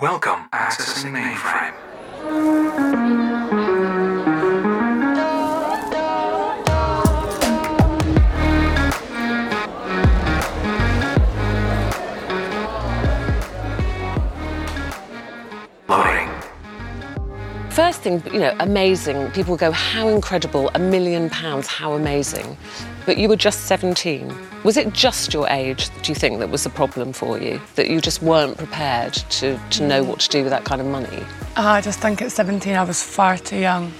Welcome, accessing mainframe. First you know, amazing. People go, how incredible, a million pounds, how amazing. But you were just 17. Was it just your age, do you think, that was the problem for you? That you just weren't prepared to, to know what to do with that kind of money? Ah, I just think at 17 I was far too young.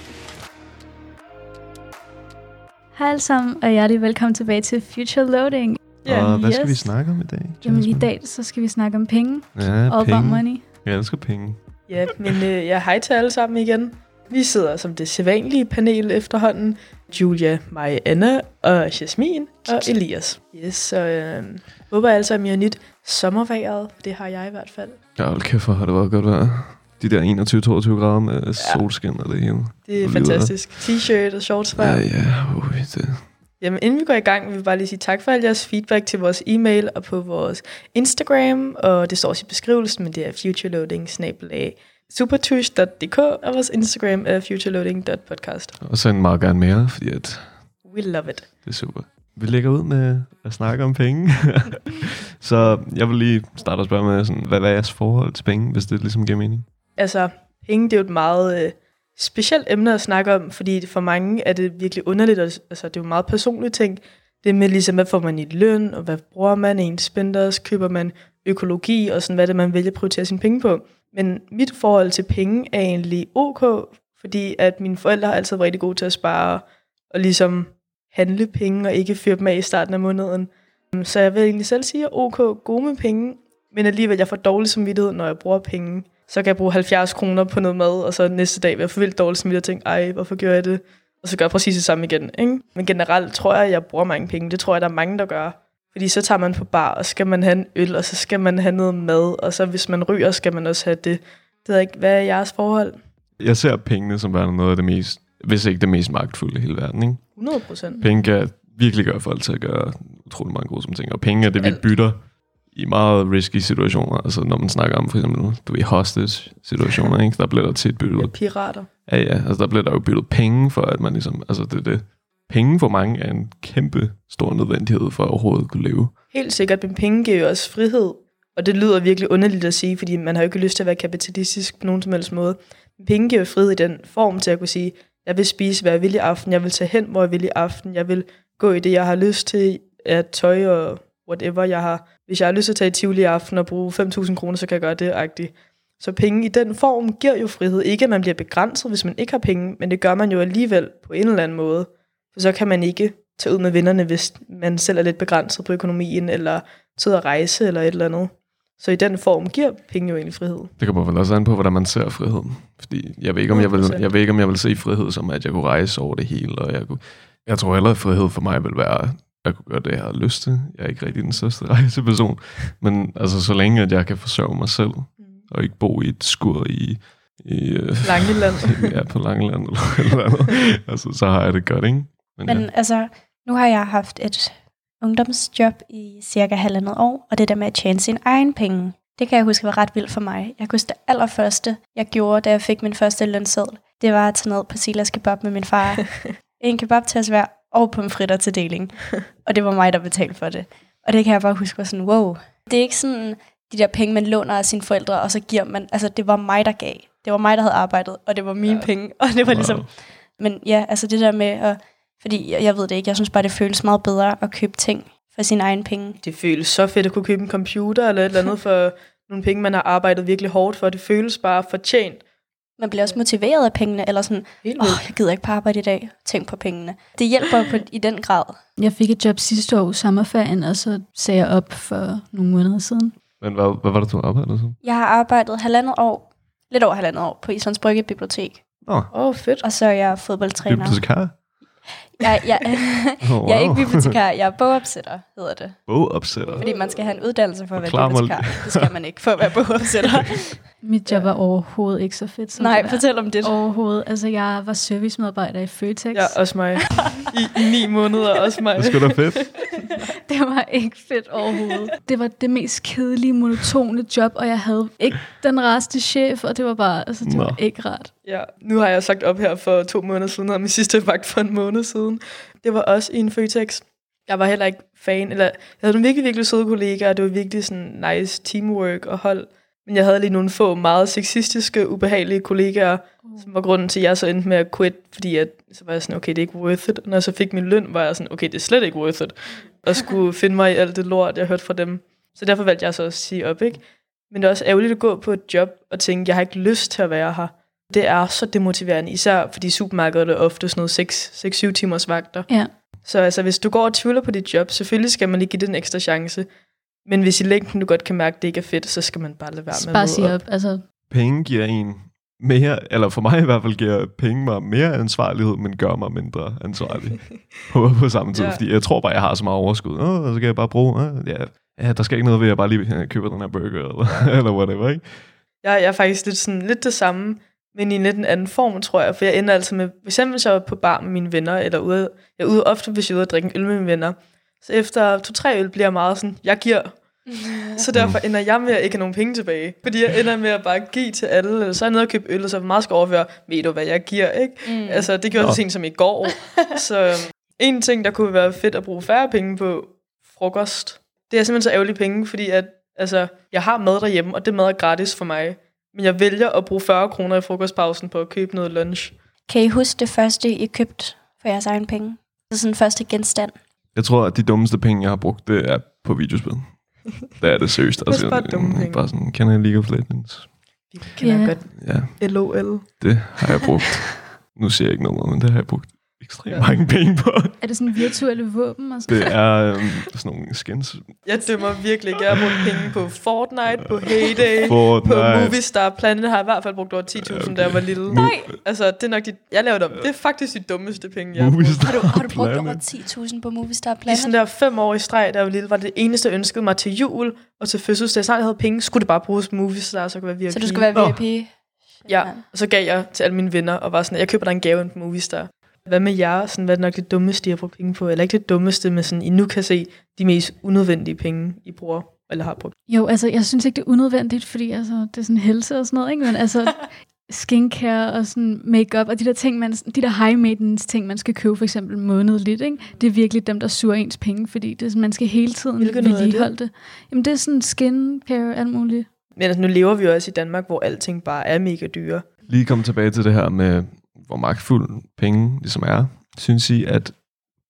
Hej alle sammen, og hjertelig velkommen tilbage til Future Loading. Og hvad skal yes. vi snakke om i dag? Jamen i dag, så skal vi snakke om penge. Ja, All about penge. money. Jeg elsker penge. Ja, men øh, ja, hej til alle sammen igen. Vi sidder som det sædvanlige panel efterhånden. Julia, mig, Anna og Jasmin og Elias. Yes, så øh, håber alle sammen, I har nyt sommerværet. Det har jeg i hvert fald. Ja, hold kæft, hvor har det været godt vejr. De der 21-22 grader med ja. solskin og det hele. Det er fantastisk. T-shirt og shorts Ja, vejr. ja. Ui, det. Jamen, inden vi går i gang, vil vi bare lige sige tak for al jeres feedback til vores e-mail og på vores Instagram, og det står også i beskrivelsen, men det er futureloading supertush.dk, og vores Instagram er futureloading.podcast. Og send meget gerne mere, fordi at We love it. det er super. Vi lægger ud med at snakke om penge. så jeg vil lige starte og spørge med, sådan, hvad, hvad er jeres forhold til penge, hvis det ligesom giver mening? Altså, penge, det er jo et meget øh, specielt emne at snakke om, fordi for mange er det virkelig underligt, og, altså det er jo meget personlige ting. Det med ligesom, hvad får man i løn, og hvad bruger man ens spenders, køber man økologi, og sådan, hvad det man vælger at prioritere sine penge på. Men mit forhold til penge er egentlig ok, fordi at mine forældre har altid været rigtig gode til at spare, og ligesom handle penge, og ikke fyre dem af i starten af måneden. Så jeg vil egentlig selv sige, at ok, gode med penge, men alligevel jeg får dårlig samvittighed, når jeg bruger penge. Så kan jeg bruge 70 kroner på noget mad, og så næste dag vil jeg få vildt dårlig samvittighed og tænke, ej, hvorfor gør jeg det? Og så gør jeg præcis det samme igen. Ikke? Men generelt tror jeg, at jeg bruger mange penge. Det tror jeg, der er mange, der gør. Fordi så tager man på bar, og skal man have en øl, og så skal man have noget mad, og så hvis man ryger, skal man også have det. Det ved ikke, hvad er jeres forhold? Jeg ser pengene som værende noget af det mest, hvis ikke det mest magtfulde i hele verden. Ikke? 100 procent. Penge kan virkelig gøre folk til at gøre utrolig mange gode som ting. Og penge er det, vi Alt. bytter i meget risky situationer. Altså når man snakker om for eksempel, du ved, hostage situationer, ikke? der bliver der tit byttet. Pirater. Ja, ja, altså der bliver der jo byttet penge for, at man ligesom, altså det, det. Penge for mange er en kæmpe stor nødvendighed for at overhovedet kunne leve. Helt sikkert, men penge giver jo også frihed. Og det lyder virkelig underligt at sige, fordi man har jo ikke lyst til at være kapitalistisk på nogen som helst måde. Men penge giver jo frihed i den form til at kunne sige, jeg vil spise, hvad jeg vil i aften, jeg vil tage hen, hvor jeg vil i aften, jeg vil gå i det, jeg har lyst til, at tøj og whatever jeg har. Hvis jeg har lyst til at tage i Tivoli i aften og bruge 5.000 kroner, så kan jeg gøre det agtigt. Så penge i den form giver jo frihed. Ikke at man bliver begrænset, hvis man ikke har penge, men det gør man jo alligevel på en eller anden måde. For så kan man ikke tage ud med vennerne, hvis man selv er lidt begrænset på økonomien, eller ud at rejse, eller et eller andet. Så i den form giver penge jo egentlig frihed. Det kommer vel også an på, hvordan man ser friheden. Fordi jeg ved ikke, om jeg vil, 100%. jeg ved ikke, om jeg vil se frihed som, at jeg kunne rejse over det hele. Og jeg, kunne, jeg tror heller, at frihed for mig vil være, jeg kunne gøre det, jeg har lyst til. Jeg er ikke rigtig den største rejseperson. Men altså, så længe, at jeg kan forsørge mig selv, og ikke bo i et skur i, i øh, Langeland. ja, på Langeland eller, eller andet. altså, så har jeg det godt, ikke? Men, Men ja. altså, nu har jeg haft et ungdomsjob i cirka halvandet år, og det der med at tjene sin egen penge, det kan jeg huske var ret vildt for mig. Jeg husker det allerførste, jeg gjorde, da jeg fik min første lønseddel, det var at tage ned på Silas Kebab med min far. en kebab til os hver, og pomfritter til deling. Og det var mig, der betalte for det. Og det kan jeg bare huske var sådan, wow. Det er ikke sådan de der penge, man låner af sine forældre, og så giver man, altså det var mig, der gav. Det var mig, der havde arbejdet, og det var mine ja. penge. Og det var ligesom, Wow. men ja, altså det der med at, fordi jeg, jeg ved det ikke, jeg synes bare, det føles meget bedre at købe ting for sine egne penge. Det føles så fedt at kunne købe en computer, eller et eller andet for nogle penge, man har arbejdet virkelig hårdt for. Det føles bare fortjent. Man bliver også motiveret af pengene, eller sådan, åh, oh, jeg gider ikke på arbejde i dag, tænk på pengene. Det hjælper på, i den grad. Jeg fik et job sidste år, sommerferien, og så sagde jeg op for nogle måneder siden. Men hvad, hvad var det, du arbejdede som? Jeg har arbejdet halvandet år, lidt over halvandet år, på Islands Brygge Bibliotek. Åh, oh, fedt. Og så er jeg fodboldtræner. bibliotekar. Jeg, jeg, Oh, jeg er ikke bibliotekar, jeg er bogopsætter, hedder det. Bogopsætter. Fordi man skal have en uddannelse for at være mig bibliotekar. Det skal man ikke for at være bogopsætter. Mit job var overhovedet ikke så fedt. Som Nej, fortæl om det. Overhovedet. Altså, jeg var servicemedarbejder i Føtex. Ja, også mig. I, I ni måneder, også mig. Det sgu da fedt. det var ikke fedt overhovedet. Det var det mest kedelige, monotone job, og jeg havde ikke den rareste chef, og det var bare, altså det Nå. var ikke rart. Ja, nu har jeg sagt op her for to måneder siden, og min sidste vagt for en måned siden. Det var også i en Føtex. Jeg var heller ikke fan, eller jeg havde nogle virkelig, virkelig søde kollegaer, og det var virkelig sådan nice teamwork og hold. Men jeg havde lige nogle få meget sexistiske, ubehagelige kollegaer, som var grunden til, at jeg så endte med at quit, fordi at, så var jeg sådan, okay, det er ikke worth it. Og når jeg så fik min løn, var jeg sådan, okay, det er slet ikke worth it. Og skulle finde mig i alt det lort, jeg hørte fra dem. Så derfor valgte jeg så at sige op, ikke? Men det er også ærgerligt at gå på et job og tænke, jeg har ikke lyst til at være her. Det er så demotiverende, især fordi supermarkedet er ofte sådan noget 6-7 timers vagter. Ja. Så altså, hvis du går og tvivler på dit job, selvfølgelig skal man lige give det en ekstra chance. Men hvis i længden du godt kan mærke, at det ikke er fedt, så skal man bare lade være med Bare at sige møde op. Altså, Penge giver en mere, eller for mig i hvert fald, giver penge mig mere ansvarlighed, men gør mig mindre ansvarlig på, på samme tid. Ja. Fordi jeg tror bare, jeg har så meget overskud. Åh, så kan jeg bare bruge, åh, ja, ja, der skal ikke noget ved, at jeg bare lige øh, køber den her burger, eller, eller whatever, ikke? Jeg, jeg er faktisk lidt, sådan, lidt det samme, men i en lidt en anden form, tror jeg. For jeg ender altså med, for eksempel hvis jeg var på bar med mine venner, eller ude, jeg er ude ofte, hvis jeg er ude og drikke en øl med mine venner. Så efter to-tre øl bliver jeg meget sådan, jeg giver. Så derfor ender jeg med at ikke have nogen penge tilbage. Fordi jeg ender med at bare give til alle. Eller så er jeg nede og købe øl, og så er jeg meget skal overføre, ved du hvad jeg giver, ikke? Mm. Altså, det gjorde jeg så sent som i går. så øhm, en ting, der kunne være fedt at bruge færre penge på, frokost. Det er simpelthen så ærgerlige penge, fordi at, altså, jeg har mad derhjemme, og det mad er gratis for mig. Men jeg vælger at bruge 40 kroner i frokostpausen på at købe noget lunch. Kan I huske det første, I købte for jeres egen penge? Det er sådan første genstand. Jeg tror, at de dummeste penge, jeg har brugt, det er på videospil. Det er det seriøst. Altså, Det er bare dumme penge. Bare sådan, kender jeg League of Legends? Vi kender Ja. yeah. godt Ja, LOL. det har jeg brugt. nu siger jeg ikke noget, men det har jeg brugt ekstremt mange penge på. er det sådan virtuelle våben? Og sådan? Det er øhm, sådan nogle skins. Jeg dømmer virkelig ikke. Jeg har brugt penge på Fortnite, på Heyday, Fortnite. på Movistar. Planet har jeg i hvert fald brugt over 10.000, okay. da jeg var lille. Nej. Altså, det er nok de, jeg laver dem. Det er faktisk de dummeste penge, jeg har brugt. Har du, har du brugt over 10.000 på Movistar I Planet? sådan der fem år i streg, da jeg var lille, var det eneste, jeg ønskede mig til jul og til fødselsdag. Så jeg havde penge, skulle det bare bruges på Movistar, så kunne være VIP. Så du skal være Nå. VIP? Ja, og så gav jeg til alle mine venner, og var sådan, jeg køber dig en gave ind på Movistar. Hvad med jer? Sådan, hvad er nok det dummeste, I har brugt penge på? Eller ikke det dummeste, men sådan, I nu kan se de mest unødvendige penge, I bruger, eller har brugt. Jo, altså, jeg synes ikke, det er unødvendigt, fordi altså, det er sådan helse og sådan noget, ikke? Men altså, skincare og sådan makeup og de der ting, man, de der high maintenance ting, man skal købe for eksempel månedligt, ikke? Det er virkelig dem, der suger ens penge, fordi det er, sådan, man skal hele tiden Hvilket er det? vedligeholde det. Jamen, det er sådan skincare, alt muligt. Men altså, nu lever vi jo også i Danmark, hvor alting bare er mega dyre. Lige komme tilbage til det her med, hvor magtfuld penge ligesom er. Synes I, at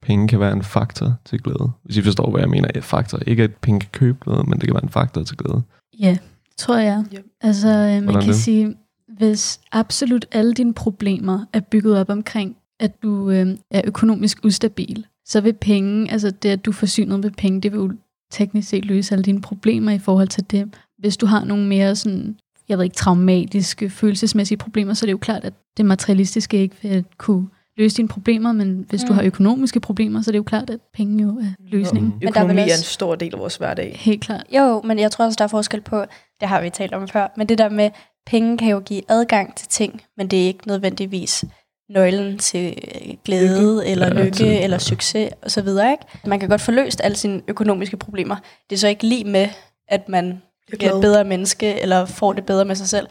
penge kan være en faktor til glæde? Hvis I forstår, hvad jeg mener. Et faktor. Ikke at penge kan købe glæde, men det kan være en faktor til glæde. Ja, tror jeg. Ja. Altså, øh, man Hvordan kan det? sige, hvis absolut alle dine problemer er bygget op omkring, at du øh, er økonomisk ustabil, så vil penge, altså det, at du er forsynet med penge, det vil jo teknisk set løse alle dine problemer i forhold til det. Hvis du har nogle mere sådan, jeg ved ikke, traumatiske, følelsesmæssige problemer, så er det jo klart, at det materialistiske ikke vil kunne løse dine problemer, men hvis mm. du Mm. har økonomiske problemer, så er det jo klart, at penge jo er løsningen. der er vel Økonomi er også- en stor del af vores hverdag. Helt klart. Jo, men jeg tror også, der er forskel på, det har vi talt om før, men det der med, penge kan jo give adgang til ting, men det er ikke nødvendigvis nøglen til øh, glæde, lykke. eller Ja, lykke, til- eller succes osv. Ikke? Man kan godt få løst alle sine økonomiske problemer. Det er så ikke lige med, at man bliver et bedre menneske, eller får det bedre med sig selv.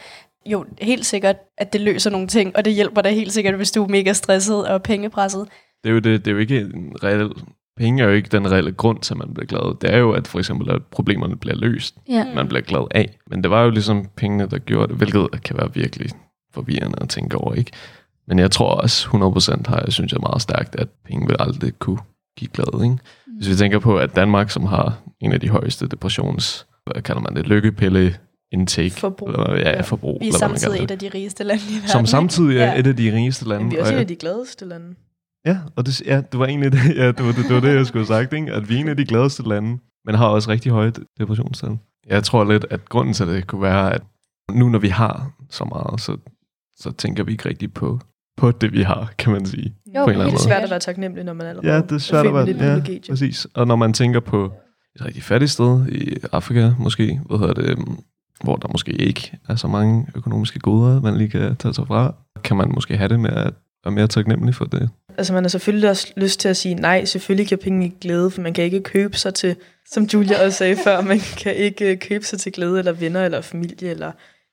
Jo, helt sikkert, at det løser nogle ting, og det hjælper dig helt sikkert, hvis du er mega stresset og pengepresset. Det er jo, det, det er jo ikke en reel... Penge er jo ikke den reelle grund til, at man bliver glad. Det er jo, at for eksempel, at problemerne bliver løst. Ja. Man bliver glad af. Men det var jo ligesom pengene, der gjorde det, hvilket kan være virkelig forvirrende at tænke over, ikke? Men jeg tror også 100% har jeg, synes jeg meget stærkt, at penge vil aldrig kunne give glæde, ikke? Hvis vi tænker på, at Danmark, som har en af de højeste depressions, hvad kalder man det, lykkepille intake, Forbrug. Eller, ja, Ja. forbrug, Vi er samtidig et af de rigeste lande i verden. Som samtidig er Ja. et af de rigeste lande. Men vi er også jeg- af de gladeste lande. Ja, og det, ja, det var egentlig det, ja, det, var det, det, var det jeg skulle have sagt, ikke? at vi er en af de gladeste lande, men har også rigtig høje depressionstal. Jeg tror lidt, at grunden til det kunne være, at nu når vi har så meget, så, så tænker vi ikke rigtig på, på det, vi har, kan man sige. Jo, på en Det er svært at være taknemmelig, når man allerede Ja, det er svært at være, lidt ja, præcis. Og når man tænker på et rigtig fattigt sted i Afrika, måske, hvad hedder det, øhm, hvor der måske ikke er så mange økonomiske goder, man lige kan tage sig fra, kan man måske have det med at være mere taknemmelig for det. altså man har selvfølgelig også lyst til at sige, nej, selvfølgelig kan penge ikke glæde, for man kan ikke købe sig til, som Julia også sagde før, man kan ikke øh, købe sig til glæde, eller venner, eller familie, eller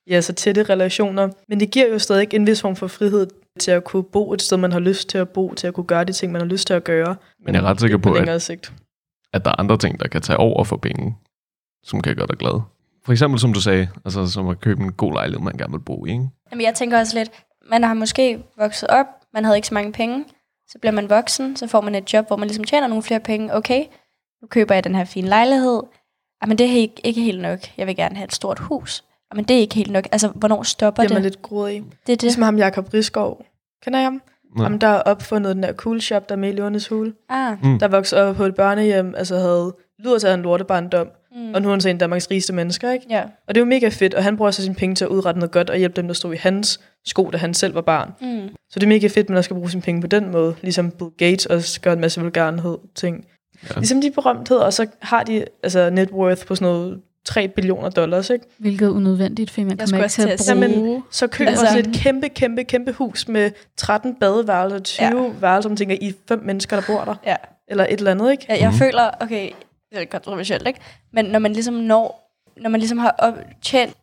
ja, så tætte relationer. Men det giver jo stadig en vis form for frihed til at kunne bo et sted, man har lyst til at bo, til at kunne gøre de ting, man har lyst til at gøre. Men jeg er ret sikker på, på at, sigt. At der er andre ting, der kan tage over for penge, som kan gøre dig glad. For eksempel, som du sagde, altså som at købe en god lejlighed, man gerne vil bo i. Ikke? Jamen, jeg tænker også lidt, man har måske vokset op, man havde ikke så mange penge, så bliver man voksen, så får man et job, hvor man ligesom tjener nogle flere penge. Okay, nu køber jeg den her fine lejlighed. Men det er ikke, ikke helt nok. Jeg vil gerne have et stort hus. Men det er ikke helt nok. Altså, hvornår stopper Det er det? lidt groet i. Det er det. Ligesom ham Jakob Riskov. Kender I ham? Nej. Ham, der har opfundet den der cool shop, der er med i Løvernes Hule. Ah, Mm. Der voksede op på et børnehjem, altså havde lyder til at have en lortebarndom. mm. Og nu er han så en af Danmarks rigeste mennesker, ikke? Ja. Og det er jo mega fedt, og han bruger så sine penge til at udrette noget godt og hjælpe dem, der stod i hans sko, da han selv var barn. Mm. Så det er mega fedt, at man også skal bruge sine penge på den måde. Ligesom Bill Gates også gør en masse velgørenhed ting. Ja. Ligesom de berømtheder, og så har de altså net worth på sådan noget 3 billioner dollars, ikke? Hvilket er unødvendigt, fordi man Jeg kommer ikke til at bruge... Så køb Altså- også et kæmpe, kæmpe, kæmpe hus med 13 badeværelser, 20 ja. værelser, man tænker, I er fem mennesker, der bor der. Ja. Eller et eller andet, ikke? Jeg, jeg Mhm. føler, okay, det er kontroversielt, ikke? Men når man ligesom når, når man ligesom har op, tjent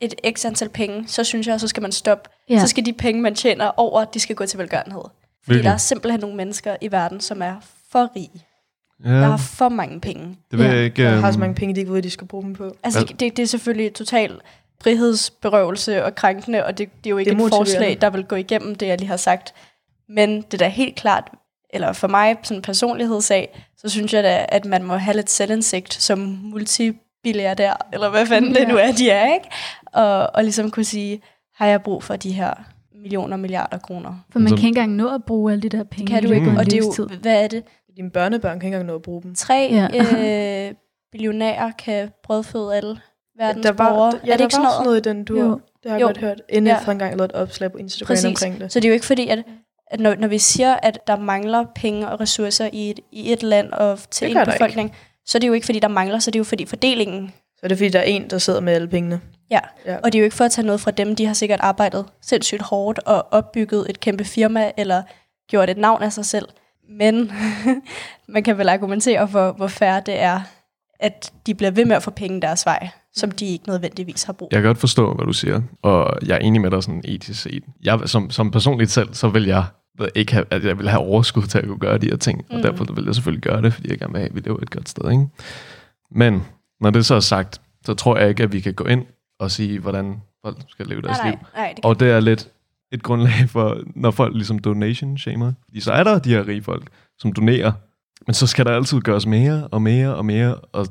et x antal penge, så synes jeg, så skal man stoppe. Ja. Ja. Så skal de penge, man tjener over, de skal gå til velgørenhed. Fordi Virkelig? der er simpelthen nogle mennesker i verden, som er for rige. Ja, Der har for mange penge. det vil Ja. jeg ikke... Jeg har så øhm, mange penge, de ikke ved, at de skal bruge dem på. Altså, det, det er selvfølgelig total frihedsberøvelse og krænkende, og det, det er jo ikke Det er et forslag, der vil gå igennem det, jeg lige har sagt. Men det er da helt klart, eller for mig som en personlighedssag, så synes jeg da, at man må have lidt selvindsigt som multibilliardær, eller hvad fanden det Ja. nu er, de er, ikke? Og, og ligesom kunne sige, har jeg brug for de her millioner, milliarder kroner? For man Så- kan ikke engang nå at bruge alle de der penge. Kan du ikke? en Og det er jo, hvad er det? Dine børnebørn kan ikke engang nå at bruge dem. Tre Ja. øh, billionærer kan brødføde alle verdens der var, borgere. ja, er det der ikke sådan var noget? sådan noget i den du Jo. Det har jeg Jo. godt hørt. NF Ja. har engang lavet et opslag på Instagram Præcis. omkring det. Så det er jo ikke fordi, at, at når, når vi siger, at der mangler penge og ressourcer i et, i et land og til Det en der befolkning, så er det jo ikke fordi, der mangler, så er det jo fordi fordelingen. Så er det fordi, der er en, der sidder med alle pengene. Ja. Ja. Og det er jo ikke for at tage noget fra dem, de har sikkert arbejdet sindssygt hårdt og opbygget et kæmpe firma eller gjort et navn af sig selv. Men man kan vel argumentere for, hvor færre det er, at de bliver ved med at få penge deres vej, som de ikke nødvendigvis har brug. Jeg kan godt forstå, hvad du siger, og jeg er enig med dig sådan etisk set. Jeg, som, som personligt selv, så vil jeg ikke have, at jeg vil have overskud til at kunne gøre de her ting, og Mm. derfor vil jeg selvfølgelig gøre det, fordi jeg gerne vil have, at vi lever et godt sted. Ikke? Men når det så er sagt, så tror jeg ikke, at vi kan gå ind og sige, hvordan folk skal leve deres nej, liv. nej, nej, det Og det er lidt et grundlag for, når folk ligesom donation shamer. Fordi så er der de her rige folk, som donerer. Men så skal der altid gøres mere og mere og mere. Og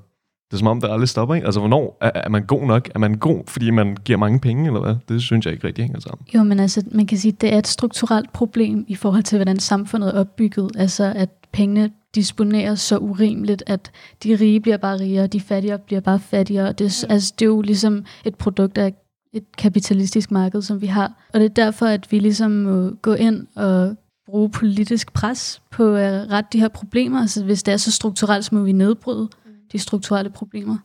det er som om, der aldrig stopper. Ikke? Altså, hvornår er, er man god nok? Er man god, fordi man giver mange penge, eller hvad? Det synes jeg ikke rigtig hænger sammen. Jo, men altså, man kan sige, at det er et strukturelt problem i forhold til, hvordan samfundet er opbygget. Altså, at pengene disponeres så urimeligt, at de rige bliver bare rigere, de fattige bliver bare fattigere. Det, er- altså, det er jo ligesom et produkt af et kapitalistisk marked, som vi har. Og det er derfor, at vi ligesom må gå ind og bruge politisk pres på at rette de her problemer. Altså, hvis det er så strukturelt, så må vi nedbryde de strukturelle problemer.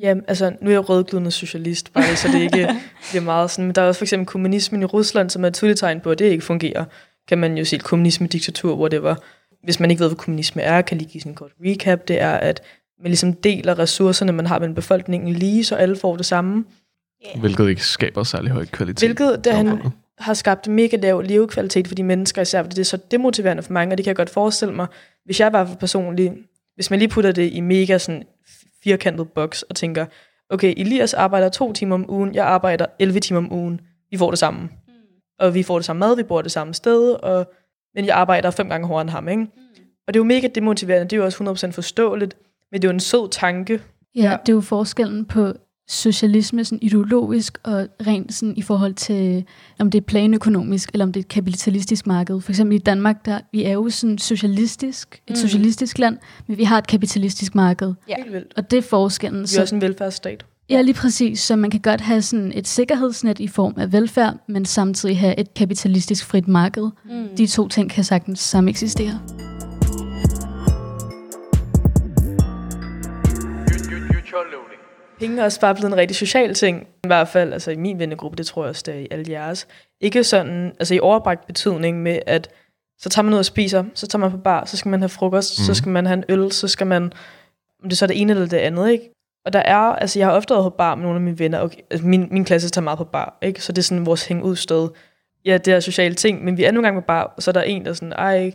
Ja, altså nu er jeg rødglødende socialist, bare så det ikke bliver meget sådan. Men der er også for eksempel kommunismen i Rusland, som er et tydeligt tegn på, at det ikke fungerer. Kan man jo sige et kommunisme-diktatur, hvor det var, hvis man ikke ved, hvad kommunisme er, kan lige give sådan en kort recap, det er, at man ligesom deler ressourcerne, man har mellem befolkningen lige, så alle får det samme. Hvilket ikke skaber særlig høj kvalitet. Hvilket det, i han har skabt mega lav levekvalitet for de mennesker, især fordi det er så demotiverende for mange, og det kan jeg godt forestille mig, hvis jeg var for personlig, hvis man lige putter det i mega sådan firkantet boks og tænker, okay, Elias arbejder to timer om ugen, jeg arbejder 11 timer om ugen, vi får det samme. Og vi får det samme mad, vi bor det samme sted, og, men jeg arbejder fem gange hårdere end ham, ikke? Og det er jo mega demotiverende, det er jo også 100% forståeligt, men det er jo en sød tanke. Ja, Ja. ja, det er jo forskellen på socialisme sådan ideologisk og rent sådan i forhold til, om det er planøkonomisk eller om det er et kapitalistisk marked. For eksempel i Danmark, der vi er jo sådan socialistisk, et Mm. socialistisk land, men vi har et kapitalistisk marked. Ja. Helt vildt. Og det er forskellen. Vi er Så, også en velfærdsstat. ja, lige præcis. Så man kan godt have sådan et sikkerhedsnet i form af velfærd, men samtidig have et kapitalistisk frit marked. Mm. De to ting kan sagtens samme eksistere. Penge er også bare blevet en rigtig social ting. I hvert fald altså i min vennegruppe, det tror jeg også, det er i alle jeres. Ikke sådan, altså i overbragt betydning med, at Så tager man ud og spiser, så tager man på bar, så skal man have frokost, mm. så Mhm. skal man have en øl, så skal man, om det så er det ene eller det andet, ikke? Og der er, altså jeg har ofte været på bar med nogle af mine venner, okay, altså min, min klasse tager meget på bar, ikke? Så det er sådan vores hængeudstød. Ja, det er sociale ting, men vi er nogle gange på bar, og så er der en, der er sådan, ej,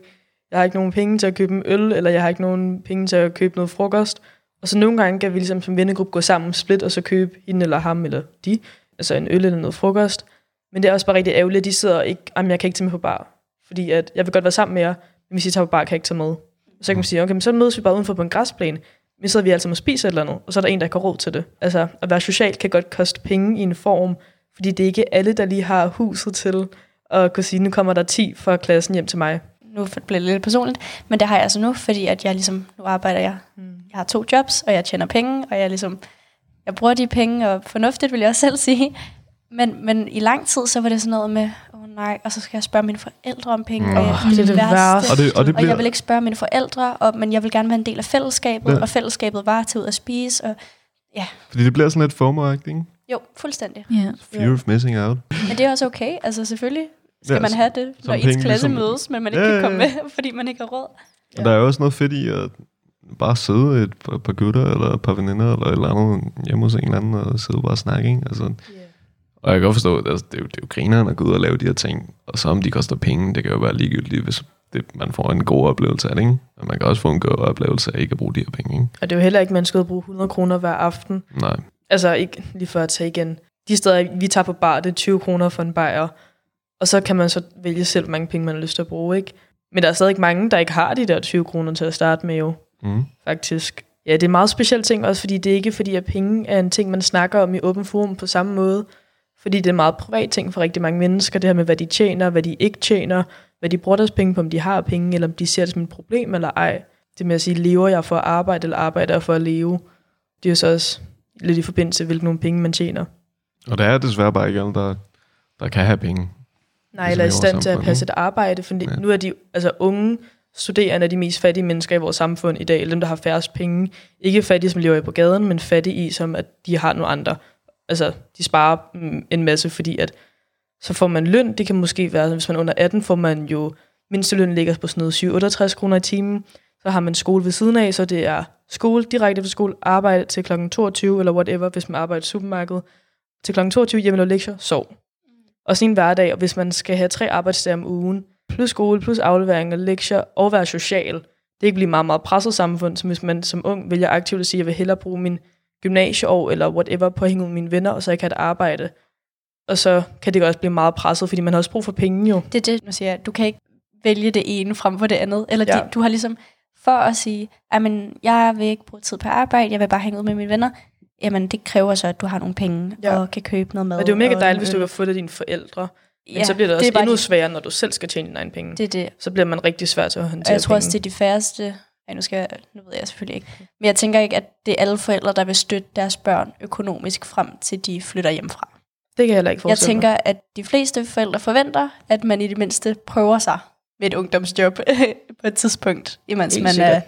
jeg har ikke nogen penge til at købe en øl, eller jeg har ikke nogen penge til at købe noget frokost. Og så nogle gange kan vi ligesom som vennegruppe gå sammen, split, og så købe hende eller ham, eller de, altså en øl eller noget frokost. Men det er også bare rigtig ærgerligt, at de sidder og ikke, jamen jeg kan ikke tage med på bar. Fordi at jeg vil godt være sammen med jer, men hvis I tager på bar, kan jeg ikke tage med. Så kan man sige, okay, men så mødes vi bare udenfor på en græsplæne. Men så sidder vi altså og spiser et eller andet, og så er der en, der kan råd til det. Altså, at være social kan godt koste penge i en form, fordi det er ikke alle, der lige har huset til at kunne sige, nu kommer der 10 fra klassen hjem til mig. Nu bliver det lidt personligt, men det har jeg altså nu, fordi at jeg ligesom, nu arbejder jeg. Jeg har to jobs, og jeg tjener penge, og jeg ligesom, jeg bruger de penge, og fornuftigt vil jeg også selv sige. Men, men i lang tid, så var det sådan noget med, åh oh, nej, og så skal jeg spørge mine forældre om penge, og jeg, det er det værste. Og det, og det og bliver, jeg vil ikke spørge mine forældre, og, men jeg vil gerne være en del af fællesskabet, Ja. ja. og fællesskabet var til ud at spise, og fordi det bliver sådan lidt fomo ikke? jo, fuldstændig. Ja. Fear of missing out. Men det er også okay, altså selvfølgelig skal Ja, man have det, når ens penge klasse ligesom- mødes, men man ikke Ja, kan ja, komme ja. med, fordi man ikke har råd. Og der er jo også noget fedt i at bare sidde et par, par gutter eller et par veninder eller et eller andet hjemme hos en eller anden og sidde og bare snakke. Ikke? Altså, og jeg kan godt forstå, at altså, det, er jo, det er jo grineren at gå ud og lave de her ting. Og så om de koster penge, det kan jo være ligegyldigt, hvis det, man får en god oplevelse af det. Ikke? Men man kan også få en god oplevelse af ikke at bruge de her penge. Ikke? Og det er jo heller ikke, man skal og bruge 100 kroner hver aften. Nej. Altså ikke lige for at tage igen. De steder, vi tager på bar, det er 20 kroner for en bajer. Og så kan man så vælge selv, hvor mange penge man har lyst til at bruge, ikke? Men der er stadig mange, der ikke har de der 20 kroner til at starte med jo, Mm. faktisk. Ja, det er en meget speciel ting, også fordi det er ikke fordi, at penge er en ting, man snakker om i åben forum på samme måde. Fordi det er en meget privat ting for rigtig mange mennesker, det her med, hvad de tjener, hvad de ikke tjener, hvad de bruger deres penge på, om de har penge, eller om de ser det som et problem eller ej. Det med at sige, lever jeg for at arbejde, eller arbejder jeg for at leve? Det er jo så også lidt i forbindelse, hvilke nogle penge man tjener. Og der er desværre bare ikke alle, der, der kan have penge. Nej, Ligesom eller i stand til at passe et arbejde, for ja. nu er de altså unge studerende er de mest fattige mennesker i vores samfund i dag, eller dem, der har færrest penge. Ikke fattige, som lever på gaden, men fattige i, som at de har nogle andre. Altså, de sparer mm, en masse, fordi at så får man løn, det kan måske være, hvis man er under 18, får man jo, mindsteløn ligger på sådan noget 7-68 kroner i timen, så har man skole ved siden af, så det er skole, direkte efter skole, arbejde til kl. 22, eller whatever, hvis man arbejder i supermarkedet, til kl. 22, hjemme og lektier, sov. Og sådan en hverdag, og hvis man skal have tre arbejdsdage om ugen, plus skole, plus aflevering og lektier, og være social, det kan blive meget, meget presset samfund, som hvis man som ung vælger aktivt at sige, at jeg vil hellere bruge min gymnasieår, eller whatever, på at hænge ud med mine venner, og så ikke have et arbejde. Og så kan det også blive meget presset, fordi man har også brug for penge jo. Det er det, nu siger jeg, du kan ikke vælge det ene frem for det andet. Eller ja. De, du har ligesom, for at sige, jamen, jeg vil ikke bruge tid på arbejde, jeg vil bare hænge ud med mine venner, jamen det kræver så, at du har nogle penge Ja. og kan købe noget mad. Og det er jo mega dejligt, hvis du kan få det af dine forældre. Men Ja, så bliver det også bare endnu de- sværere, når du selv skal tjene dine egne penge. Det er det. Så bliver man rigtig svært til at Og håndtere jeg tror også, det penge. er de færreste, ej, nu, skal jeg, nu ved jeg selvfølgelig ikke, men jeg tænker ikke, at det er alle forældre, der vil støtte deres børn økonomisk frem til de flytter hjemmefra. det kan jeg heller ikke Jeg forestille mig. tænker, at de fleste forældre forventer, at man i det mindste prøver sig med et ungdomsjob på et tidspunkt, imens Helt man sikkert. er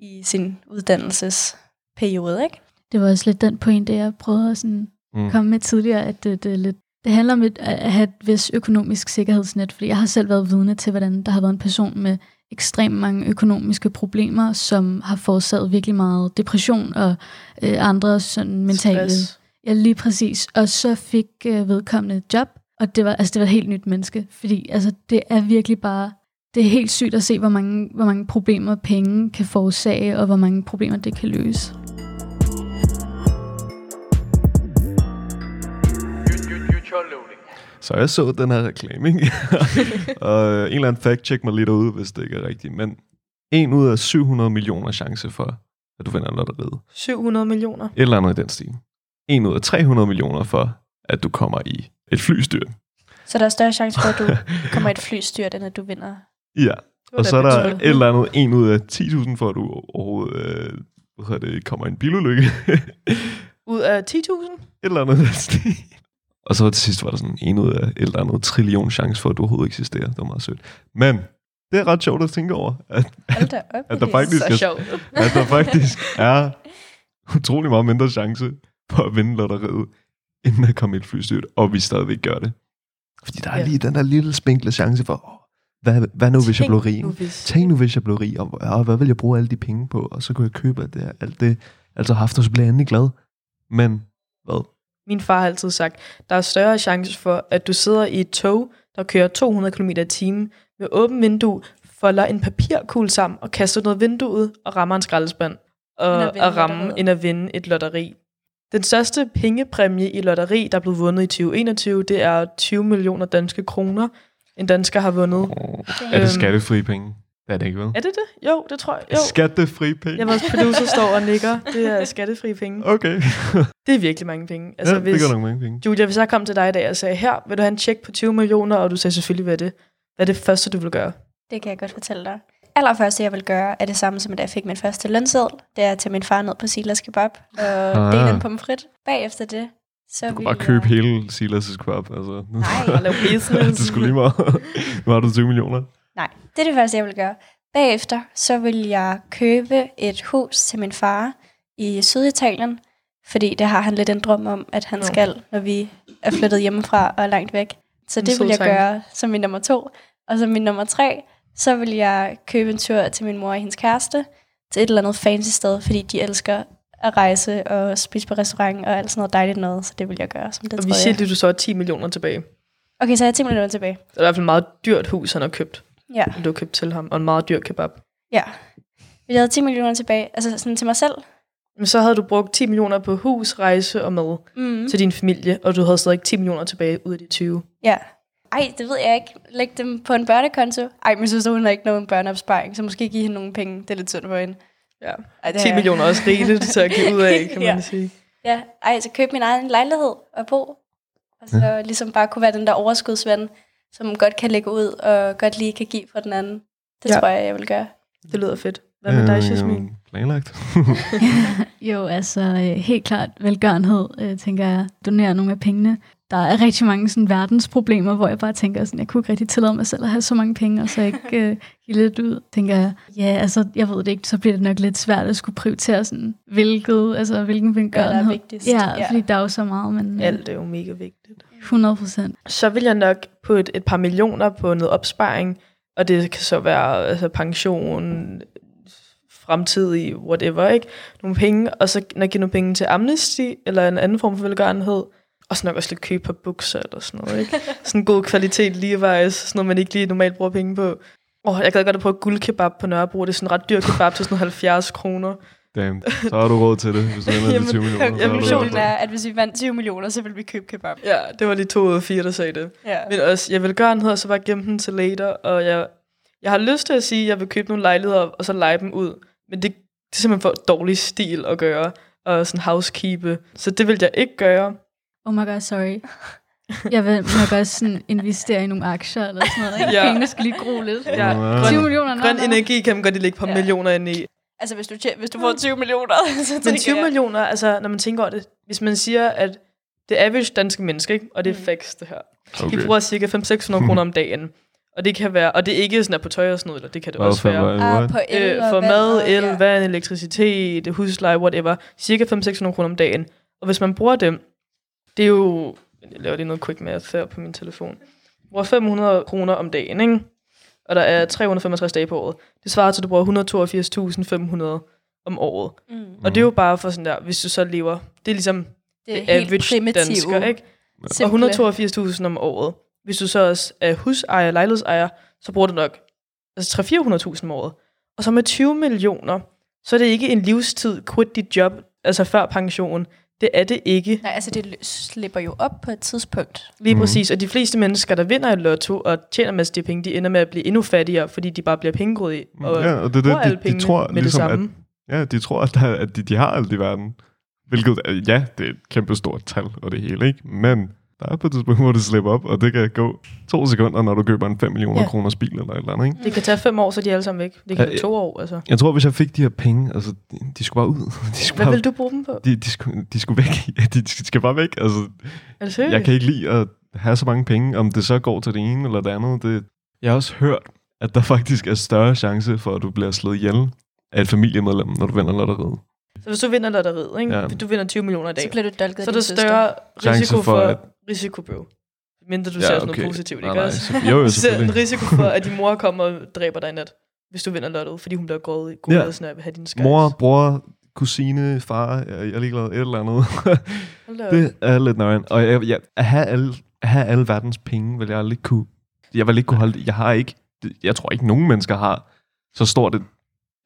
i sin uddannelsesperiode, ikke? Det var også lidt den pointe, jeg prøvede at sådan Mm. komme med tidligere, at det, det, er lidt, det handler om et, at have et vis økonomisk sikkerhedsnet, fordi jeg har selv været vidne til, hvordan der har været en person med ekstremt mange økonomiske problemer, som har forårsaget virkelig meget depression og øh, andre sådan mentale... Stress. Ja, lige præcis. Og så fik øh, vedkommende et job, og det var, altså, det var et helt nyt menneske, fordi altså, det er virkelig bare... Det er helt sygt at se, hvor mange, hvor mange problemer penge kan forårsage, og hvor mange problemer det kan løse. Så jeg så den her reklame, ikke? og øh, en eller anden fact check mig lidt ud, hvis det ikke er rigtigt. Men en ud af 700 millioner chance for, at du vinder lotteriet. 700 millioner. Et eller andet i den stil. En ud af 300 millioner for, at du kommer i et flystyr. Så der er større chance for, at du kommer i et flystyrt, end at du vinder. Ja, og så er der et eller andet en ud af 10.000 for, at du overhovedet øh, hvad hedder det, kommer i en bilulykke. Ud af 10.000? et eller andet i den stil. Og så til sidst var der sådan en ud af et eller andet trillion chance for, at du overhovedet eksisterer. Det var meget sødt. Men det er ret sjovt at tænke over, at, da op. at der faktisk er, at der faktisk er utrolig meget mindre chance for at vinde lotteriet, end at komme i et flystyrt, og vi stadigvæk gør det. Fordi der er lige den der lille spinkle chance for, åh, hvad, hvad nu, hvis jeg Tænk blev rig? nu, hvis- Tænk nu, hvis jeg blev rig, og, og hvad vil jeg bruge alle de penge på? Og så kunne jeg købe det, alt det altså haft, og så blev jeg endelig glad. Men, hvad? Min far har altid sagt, der er større chance for, at du sidder i et tog, der kører 200 km i timen, med åbent vindue, folder en papirkugle sammen og kaster noget vindue ud og rammer en skraldespand. Og End at ramme end at vinde et lotteri. Den største pengepræmie i lotteri, der er blevet vundet i 2021, det er 20 millioner danske kroner. En dansker har vundet. Oh, er Øhm. det skattefri penge? Det er det ikke, vel? Er det det? Jo, det tror jeg. Jo. Skattefri penge? Jeg vores producer står og nikker. Det er skattefri penge. Okay. Det er virkelig mange penge. Altså, ja, hvis, det gør nok mange penge. Julia, hvis jeg kom til dig i dag og sagde, her vil du have en check på 20 millioner, og du sagde selvfølgelig, hvad er det? Hvad er det første, du vil gøre? Det kan jeg godt fortælle dig. Allerførste, jeg vil gøre, er det samme, som da jeg fik min første lønseddel. Det er at tage min far ned på Silas Kebab og Ah. dele en pomfrit. Bagefter det, så Du kunne vil bare købe hele Silas' kebab. Altså. Nej. Og lave business. det skulle lige meget. nu har du 20 millioner. Nej, det er det første, jeg vil gøre. Bagefter, så vil jeg købe et hus til min far i Syditalien, fordi det har han lidt en drøm om, at han skal, når vi er flyttet hjemmefra og er langt væk. Så det vil jeg gøre som min nummer to. Og som min nummer tre, så vil jeg købe en tur til min mor og hendes kæreste, til et eller andet fancy sted, fordi de elsker at rejse og spise på restaurant og alt sådan noget dejligt noget, så det vil jeg gøre som det Og vi siger, at du så har 10 millioner tilbage. Det Okay, så jeg har 10 minutter tilbage. er i hvert fald et meget dyrt hus, han har købt. Ja. Du har købt til ham, og en meget dyr kebab. Ja. Jeg havde 10 millioner tilbage, altså sådan til mig selv. Men så havde du brugt 10 millioner på hus, rejse og mad Mm. til din familie, og du havde stadig 10 millioner tilbage ud af de 20. Ja. Ej, det ved jeg ikke. Læg dem på en børnekonto. Ej, men så hun har ikke nogen børneopsparing, så måske give hende nogle penge. Det er lidt synd for hende. Ja. Ej, det 10 er- millioner er også rigeligt til at give ud af, kan man Ja. sige. Ja, ej, så køb min egen lejlighed og bo. Og så ja. ligesom bare kunne være den der overskudsven, som godt kan lægge ud og godt lige kan give fra den anden. Det Ja. ja. tror jeg, jeg vil gøre. Det lyder fedt. Hvad med dig, Jasmin? Planlagt. Jo, altså øh, helt klart velgørenhed, øh, tænker jeg, donere nogle af pengene. Der er rigtig mange sådan, verdensproblemer, hvor jeg bare tænker, sådan, jeg kunne ikke rigtig tillade mig selv at have så mange penge, og så ikke øh, give lidt ud, tænker jeg. Ja, altså, jeg ved det ikke, så bliver det nok lidt svært at skulle prioritere sådan, hvilket, altså, hvilken velgørenhed. vigtigst. Ja, Ja. fordi der er jo så meget, men øh, Alt er jo mega vigtigt. 100 procent. Så vil jeg nok putte et par millioner på noget opsparing, og det kan så være altså pension, fremtidig, whatever, ikke? Nogle penge, og så nok give nogle penge til Amnesty, eller en anden form for velgørenhed, og så nok også lidt købe på bukser eller sådan noget, ikke? Sådan god kvalitet, Levi's, sådan noget, man ikke lige normalt bruger penge på. Åh, jeg gad godt at prøve guldkebab på Nørrebro. Det er sådan en ret dyr kebab til sådan noget 70 kroner. Damn. Så har du råd til det, hvis du ender de 20 millioner. Konklusionen til er, at hvis vi vandt 20 millioner, så vil vi købe kebab. Ja, det var lige to ud af fire, der sagde det. Ja. Men også, jeg vil gøre en og så bare gemme den til later, og jeg, jeg har lyst til at sige, at jeg vil købe nogle lejligheder, og så lege dem ud. Men det, det er simpelthen for dårlig stil at gøre, og sådan housekeepe. Så det vil jeg ikke gøre. Oh my god, sorry. Jeg vil nok også sådan investere i nogle aktier eller sådan noget. Ikke? Ja. Pengene skal lige gro lidt. Ja, Ja. 20 grøn, millioner, grøn nej. energi kan man godt lige lægge par Ja. millioner ind i. Altså, hvis du, hvis du får 20 millioner, så Men tænker 20 jeg... millioner, altså når man tænker over det, hvis man siger, at det average danske menneske, ikke? og det er Mm. facts det her, Okay. de bruger cirka 500-600 kroner om dagen. Og det kan være, og det er ikke sådan at på tøj og sådan noget, eller det kan det Hvad også for- være. Ah, på el øh, for mad, el, ja. vand, elektricitet, husleje, whatever. Cirka 500-600 kroner om dagen. Og hvis man bruger dem, det er jo... Jeg laver lige noget quick math her på min telefon. Bruger 500 kroner om dagen, ikke? Og der er 365 dage på året. Det svarer til, at du bruger 182.500 om året. Mm. Og det er jo bare for sådan der, hvis du så lever... Det er ligesom Det er det helt average primitive. dansker, ikke? Simple. Og 182.000 om året. Hvis du så også er husejer, lejlighedsejer, så bruger du nok altså 300-400.000 om året. Og så med 20 millioner, så er det ikke en livstid, quit dit job, altså før pension. Det er det ikke. Nej, altså det slipper jo op på et tidspunkt. Lige Mhm. mm. præcis. Og de fleste mennesker, der vinder et lotto og tjener en masse af de penge, de ender med at blive endnu fattigere, fordi de bare bliver pengegrødige og ja, og det det, alle de, de tror med ligesom, det at samme. Ja, de tror, at, der, at de, de har alt i verden. Hvilket, ja, det er et kæmpe stort tal og det hele, ikke? Men der er på et tidspunkt, hvor det slipper op, og det kan gå to sekunder, når du køber en 5 millioner Ja. kroners bil eller et eller andet, ikke? Det kan tage fem år, så de er alle sammen væk. Det kan Ja, to år, altså. Jeg tror, hvis jeg fik de her penge, altså, de, de skulle bare ud. De skulle, Hvad bare, vil du bruge dem på? de, de, skulle, de skulle væk. De, de skal bare væk. Altså, Er det seriøst? jeg kan ikke lide at have så mange penge, om det så går til det ene eller det andet. Det, jeg har også hørt, at der faktisk er større chance for, at du bliver slået ihjel af et familiemedlem, når du vinder lotteriet. Så hvis du vinder lotteriet, ikke? Ja. Du vinder 20 millioner i dag, Så bliver du dolket så er der større risiko for, at- risiko, bro. Mindre du Ja, ser sådan okay. noget positivt, Nej, ikke nej, også? så- jo, jo, ser en risiko for, at din mor kommer og dræber dig i nat, hvis du vinder lottet, fordi hun bliver gået i Ja. ja. sådan at have din skies. Mor, bror, kusine, far, jeg, er ligeglad, et eller andet. Det er lidt nøgen. Og jeg, jeg, at, have alle, at have alle verdens penge, vil jeg aldrig kunne... Jeg vil ikke kunne holde... Jeg har ikke... Jeg tror ikke, nogen mennesker har så stort et,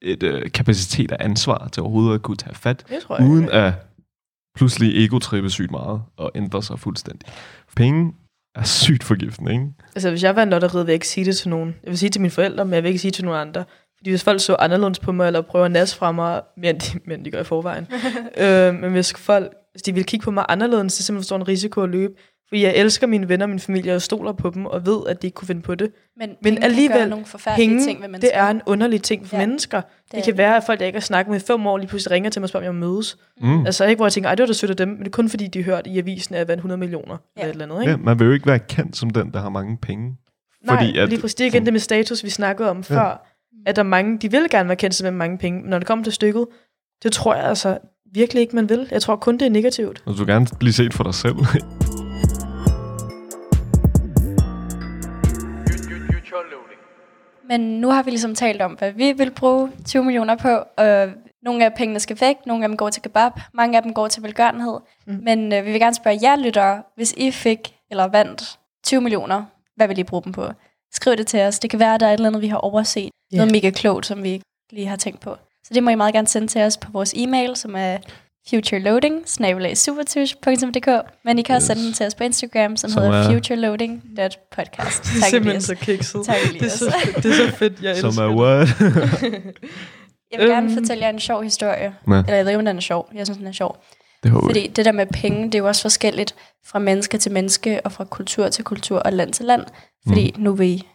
et øh, kapacitet af ansvar til overhovedet at kunne tage fat, Det tror jeg. uden ikke. at pludselig ego-trippe sygt meget og ændre sig fuldstændig. Penge er sygt forgiftende, ikke? Altså, hvis jeg var en lotterid, vil jeg ikke sige det til nogen. Jeg vil sige det til mine forældre, men jeg vil ikke sige det til nogen andre. Fordi hvis folk så anderledes på mig, eller prøver at nas fra mig, mere end de, mere end de gør i forvejen. øh, men hvis folk, hvis de vil kigge på mig anderledes, så er det simpelthen for stor en risiko at løbe. Fordi jeg elsker mine venner og min familie, og stoler på dem, og ved, at de ikke kunne finde på det. Men, Men alligevel, nogle Penge, ting ved det er en underlig ting for Ja, mennesker. Det, det kan det. være, at folk, jeg ikke har snakket med i fem år, lige pludselig ringer til mig og spørger, om jeg mødes. Mm. Altså ikke, hvor jeg tænker, ej, det var da sødt af dem, men det er kun fordi, de hørte i avisen, at jeg vandt 100 millioner, Ja. eller et eller andet, ikke? Ja, man vil jo ikke være kendt som den, der har mange penge. Nej, Fordi at- lige præcis. Det er igen det med status, vi snakkede om ja. før. At der er mange, de vil gerne være kendt som med mange penge, men når det kommer til stykket, det tror jeg altså virkelig ikke, man vil. Jeg tror kun, det er negativt. Og du vil gerne blive set for dig selv. Men nu har vi ligesom talt om, hvad vi vil bruge 20 millioner på. Og nogle af pengene skal væk, nogle af dem går til kebab, mange af dem går til velgørenhed. Mm. Men øh, vi vil gerne spørge jer lyttere, hvis I fik eller vandt 20 millioner, hvad vil I bruge dem på? Skriv det til os. Det kan være, at der er et eller andet, vi har overset. Yeah. Noget mega klogt, som vi ikke lige har tænkt på. Så det må I meget gerne sende til os på vores e-mail, som er futureloading Men I kan også Yes. sende den til os på Instagram, som, Som hedder er- futureloading.podcast. Det er simpelthen så kikset. Tak, det, er så, det er så fedt, jeg som elsker er det. what? Jeg vil gerne Øhm. fortælle jer en sjov historie. Ja. Eller jeg ved ikke, om den er sjov. Jeg synes, den er sjov. det håber jeg. Fordi det der med penge, det er jo også forskelligt fra menneske til menneske, og fra kultur til kultur og land til land. Fordi mm. nu er vi i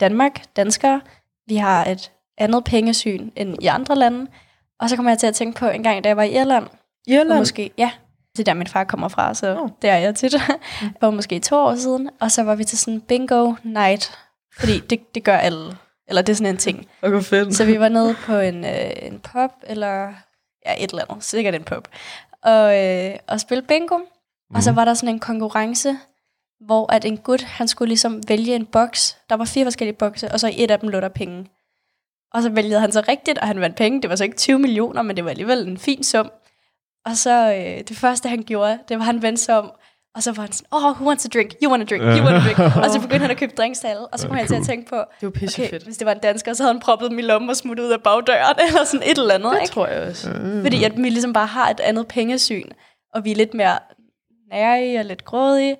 Danmark, danskere, vi har et andet pengesyn end i andre lande. Og så kommer jeg til at tænke på en gang, da jeg var i Irland. Irland. Måske, ja, det er der min far kommer fra, så oh. det er jeg tit. Det var måske to år siden, og så var vi til sådan en bingo night. Fordi det, det gør alle. Eller det er sådan en ting. Og hvor fedt. Så vi var nede på en, øh, en pub, eller ja, et eller andet, sikkert en pub, og, øh, og spille bingo. Mm. Og så var der sådan en konkurrence, hvor at en gut, han skulle ligesom vælge en boks. Der var fire forskellige bokse, og så i et af dem lå der penge. Og så vælgede han så rigtigt, og han vandt penge. Det var så ikke 20 millioner, men det var alligevel en fin sum. Og så øh, det første, han gjorde, det var, han vendte sig om, og så var han sådan, oh, who wants a drink? You want a drink? You want a drink? og så begyndte han at købe drinks til alle. Og så kom jeg til at tænke på, Det var okay, fedt. hvis det var en dansker, så havde han proppet dem i lommen og smuttet ud af bagdøren, eller sådan et eller andet. Det ikke? tror jeg også. Fordi at vi ligesom bare har et andet pengesyn, og vi er lidt mere nærige og lidt grådige,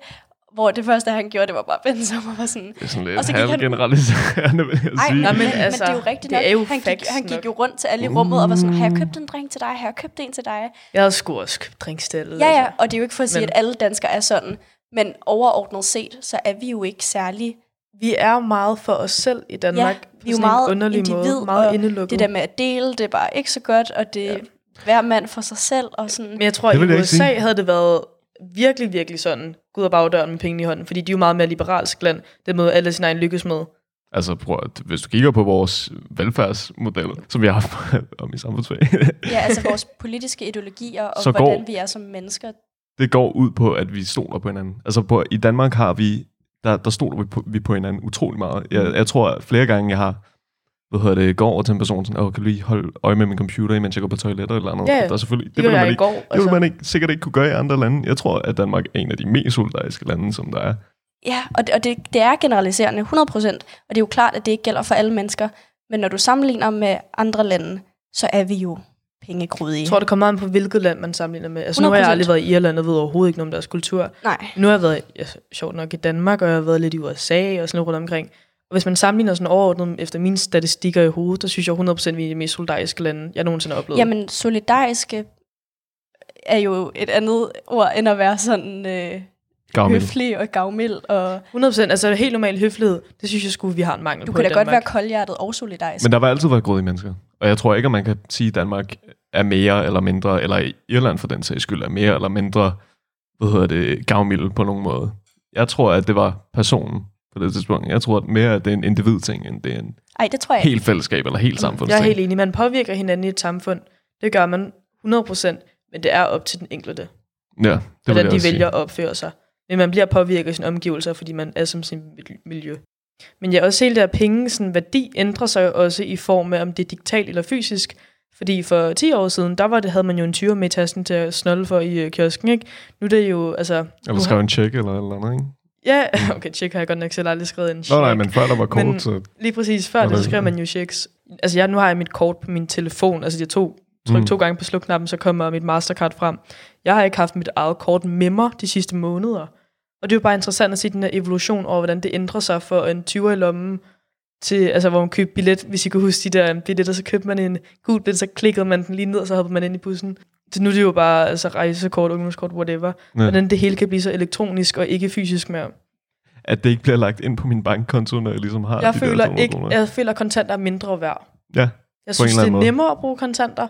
hvor det første, han gjorde, det var bare at vende sig om og var sådan... Det er sådan Og lidt så gik han- halvgeneraliserende, vil jeg Ej, sige. men, Nej, men, altså, altså, men det er jo rigtigt det nok. er jo han, gik, han gik jo rundt til alle i rummet og var sådan, har jeg købt en drink til dig? Har jeg købt en til dig? Jeg havde sgu også købt drinkstallet. Ja, ja, og det er jo ikke for at sige, Men- at alle danskere er sådan, men overordnet set, så er vi jo ikke særlig Vi er meget for os selv i Danmark. Ja, på vi er jo meget underlig individ, måde. Meget og indelukket. det der med at dele, det er bare ikke så godt, og det er ja. hver mand for sig selv, og sådan... Men jeg tror, Det at i USA sige. havde det været virkelig, virkelig sådan, gå ud af bagdøren med pengene i hånden, fordi de er jo meget mere liberalsk land, det måde alle sin egen lykkes med. Altså, prøv, at- hvis du kigger på vores velfærdsmodel, som vi har haft om i samfundsfag, Ja, altså vores politiske ideologier, og så hvordan går- vi er som mennesker. det går ud på, at vi stoler på hinanden. Altså, på, i Danmark har vi, der, der stoler vi på, vi på hinanden utrolig meget. Jeg, jeg tror, at flere gange, jeg har hvad hedder det, går over til en person sådan, Åh, kan du lige holde øje med min computer, imens jeg går på toilettet eller andet? Ja, ja. Der er selvfølgelig, Det, det vil man ikke, går. det vil man ikke, sikkert ikke kunne gøre i andre lande. Jeg tror, at Danmark er en af de mest solidariske lande, som der er. Ja, og det, og det, det er generaliserende, 100%, og det er jo klart, at det ikke gælder for alle mennesker, men når du sammenligner med andre lande, så er vi jo pengegrudige. Jeg tror, det kommer an på, hvilket land man sammenligner med. Altså, nu har jeg 100%. aldrig været i Irland og ved overhovedet ikke noget om deres kultur. Nej, Nu har jeg været, ja, sjovt nok, i Danmark, og jeg har været lidt i USA og sådan noget rundt omkring. Og hvis man sammenligner sådan overordnet efter mine statistikker i hovedet, der synes jeg 100% vi er de mest solidariske lande, jeg nogensinde har oplevet. jamen solidariske er jo et andet ord, end at være sådan øh, Gavmild. høflig og gavmild, og 100%, altså helt normal høflighed, det synes jeg skulle vi har en mangel du på kan i da godt være koldhjertet og solidarisk. Men der vil altid være grådige mennesker. Og jeg tror ikke, at man kan sige, at Danmark er mere eller mindre, eller i Irland for den sags skyld, er mere eller mindre, hvad hedder det, gavmild på nogen måde. Jeg tror, at det var personen på det tidspunkt. Jeg tror at mere, at det er en individting, end det er en Ej, det tror jeg helt fællesskab eller helt Jeg samfundsting. er helt enig, man påvirker hinanden i et samfund. Det gør man 100%, men det er op til den enkelte, Ja, det hvordan jeg de vælger sige. at opføre sig. Men man bliver påvirket af sine omgivelser, fordi man er som sin mil- miljø. Men jeg også hele der penge, sådan, værdi ændrer sig også i form af, om det er digitalt eller fysisk. Fordi for 10 år siden, der var det, havde man jo en 20 med tasken til at snolde for i øh, kiosken, ikke? Nu er det jo, altså... Eller skrev en check eller eller andet, ikke? Ja, okay, check har jeg godt nok selv aldrig skrevet en Nå check. nej, men før der var kort, Men- så... Lige præcis, før Nå, det, så skrev man jo checks. Altså jeg, nu har jeg mit kort på min telefon, altså jeg tog, tryk Mm. to gange på slukknappen, så kommer mit Mastercard frem. Jeg har ikke haft mit eget kort med mig de sidste måneder. Og det er jo bare interessant at se den her evolution over, hvordan det ændrer sig for en 20 i lommen, til, altså hvor man købte billet, hvis I kan huske de der billetter, så købte man en gul billet, så klikkede man den lige ned, og så hoppede man ind i bussen. Så nu er det jo bare altså, rejsekort, ungdomskort, whatever. Ja. Hvordan det hele kan blive så elektronisk og ikke fysisk mere. At det ikke bliver lagt ind på min bankkonto, når jeg ligesom har Jeg de der føler 200 ikke, jeg føler, at kontanter er mindre værd. Ja, Jeg synes, det er måde. nemmere at bruge kontanter,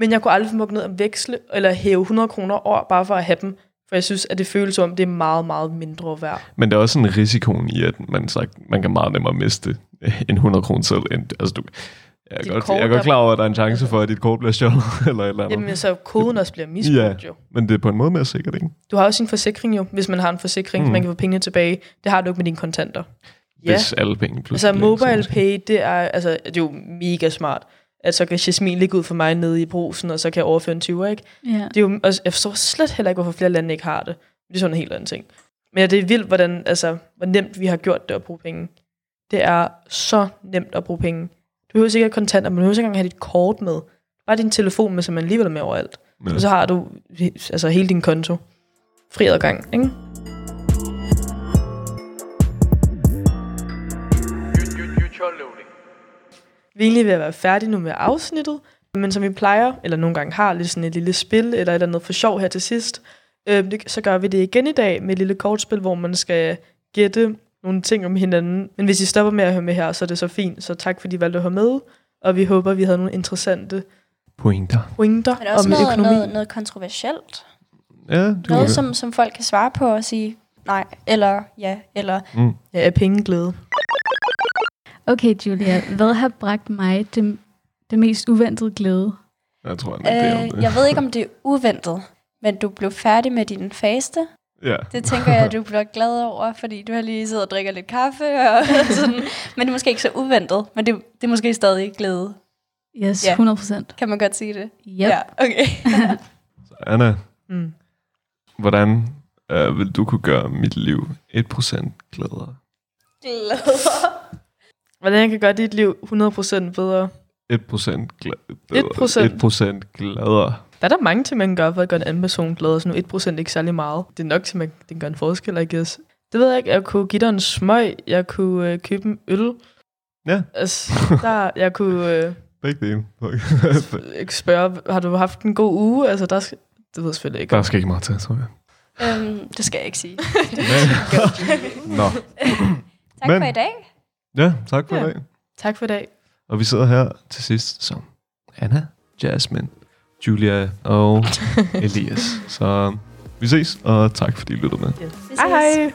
men jeg kunne aldrig få ned at veksle eller hæve 100 kroner over, bare for at have dem. For jeg synes, at det føles som om, det er meget, meget mindre værd. men der er også en risikoen i, at man, sagt, man kan meget nemmere miste en 100 kroner selv. End, altså, du, jeg, er godt, kort jeg er godt klar over, at der er en chance for, at dit kort bliver stjålet, eller et eller andet. Jamen, så koden også bliver misbrugt Ja. jo. Men det er på en måde mere sikkert, ikke? Du har også en forsikring jo, hvis man har en forsikring, Mm. man kan få pengene tilbage. Det har du ikke med dine kontanter. Ja, Hvis alle penge pludselig altså mobile pay, det er, altså, det er jo mega smart. At så kan Jasmin ligge ud for mig nede i brusen, og så kan jeg overføre en 20, ikke? Ja. Det er jo, også, jeg forstår slet heller ikke, hvorfor flere lande ikke har det. Det er sådan en helt anden ting. Men ja, det er vildt, hvordan, altså, hvor nemt vi har gjort det at bruge penge. Det er så nemt at bruge penge. Du behøver sikkert kontanter, men du behøver ikke engang have dit kort med. Bare din telefon med, som man alligevel er med overalt. Ja. Og så har du altså, hele din konto. Fri adgang, ikke? Vi er egentlig ved at være færdige nu med afsnittet, men som vi plejer, eller nogle gange har, lidt sådan et lille spil, eller et eller andet for sjov her til sidst, øh, så gør vi det igen i dag med et lille kortspil, hvor man skal gætte nogle ting om hinanden. Men hvis I stopper med at høre med her, så er det så fint. Så tak fordi I valgte at høre med, og vi håber, vi havde nogle interessante Pointer. pointer Men også om noget, økonomi. noget, noget kontroversielt. Ja, det Noget, som, som folk kan svare på og sige nej, eller ja, eller Mm. Ja, er penge glæde. Okay, Julia, hvad har bragt mig det, det mest uventede glæde? Jeg tror, er Øh, det. jeg ved ikke, om det er uventet, men du blev færdig med din faste. Ja. Det tænker jeg, at du bliver glad over, fordi du har lige siddet og drikker lidt kaffe. Og sådan. Men det er måske ikke så uventet, men det, det er måske stadig glæde. Yes, Ja. 100 procent. Kan man godt sige det? Yep. Ja, okay. Anna, Mm. hvordan øh, vil du kunne gøre mit liv 1% gladere? Hvordan jeg kan gøre dit liv 100% bedre. 1% gladere. 1%? 1% gladere. Der er der mange ting, man kan gøre for at gøre en anden person glad, så nu 1% er ikke særlig meget. Det er nok til, at man, kan gøre en forskel, I guess. Det ved jeg ikke. Jeg kunne give dig en smøg. Jeg kunne øh, købe en øl. Ja. Altså, der, jeg kunne øh, Begge dele. ikke spørge, har du haft en god uge? Altså, der skal, det ved jeg selvfølgelig ikke. Der skal ikke meget til, tror jeg. øhm, det skal jeg ikke sige. Nå. Tak Men- for i dag. Ja, tak for ja. i dag. Tak for i dag. Og vi sidder her til sidst som Anna, Jasmine, Julia og Elias. Så vi ses, og tak fordi I lyttede med. Vi ses. Hej hej.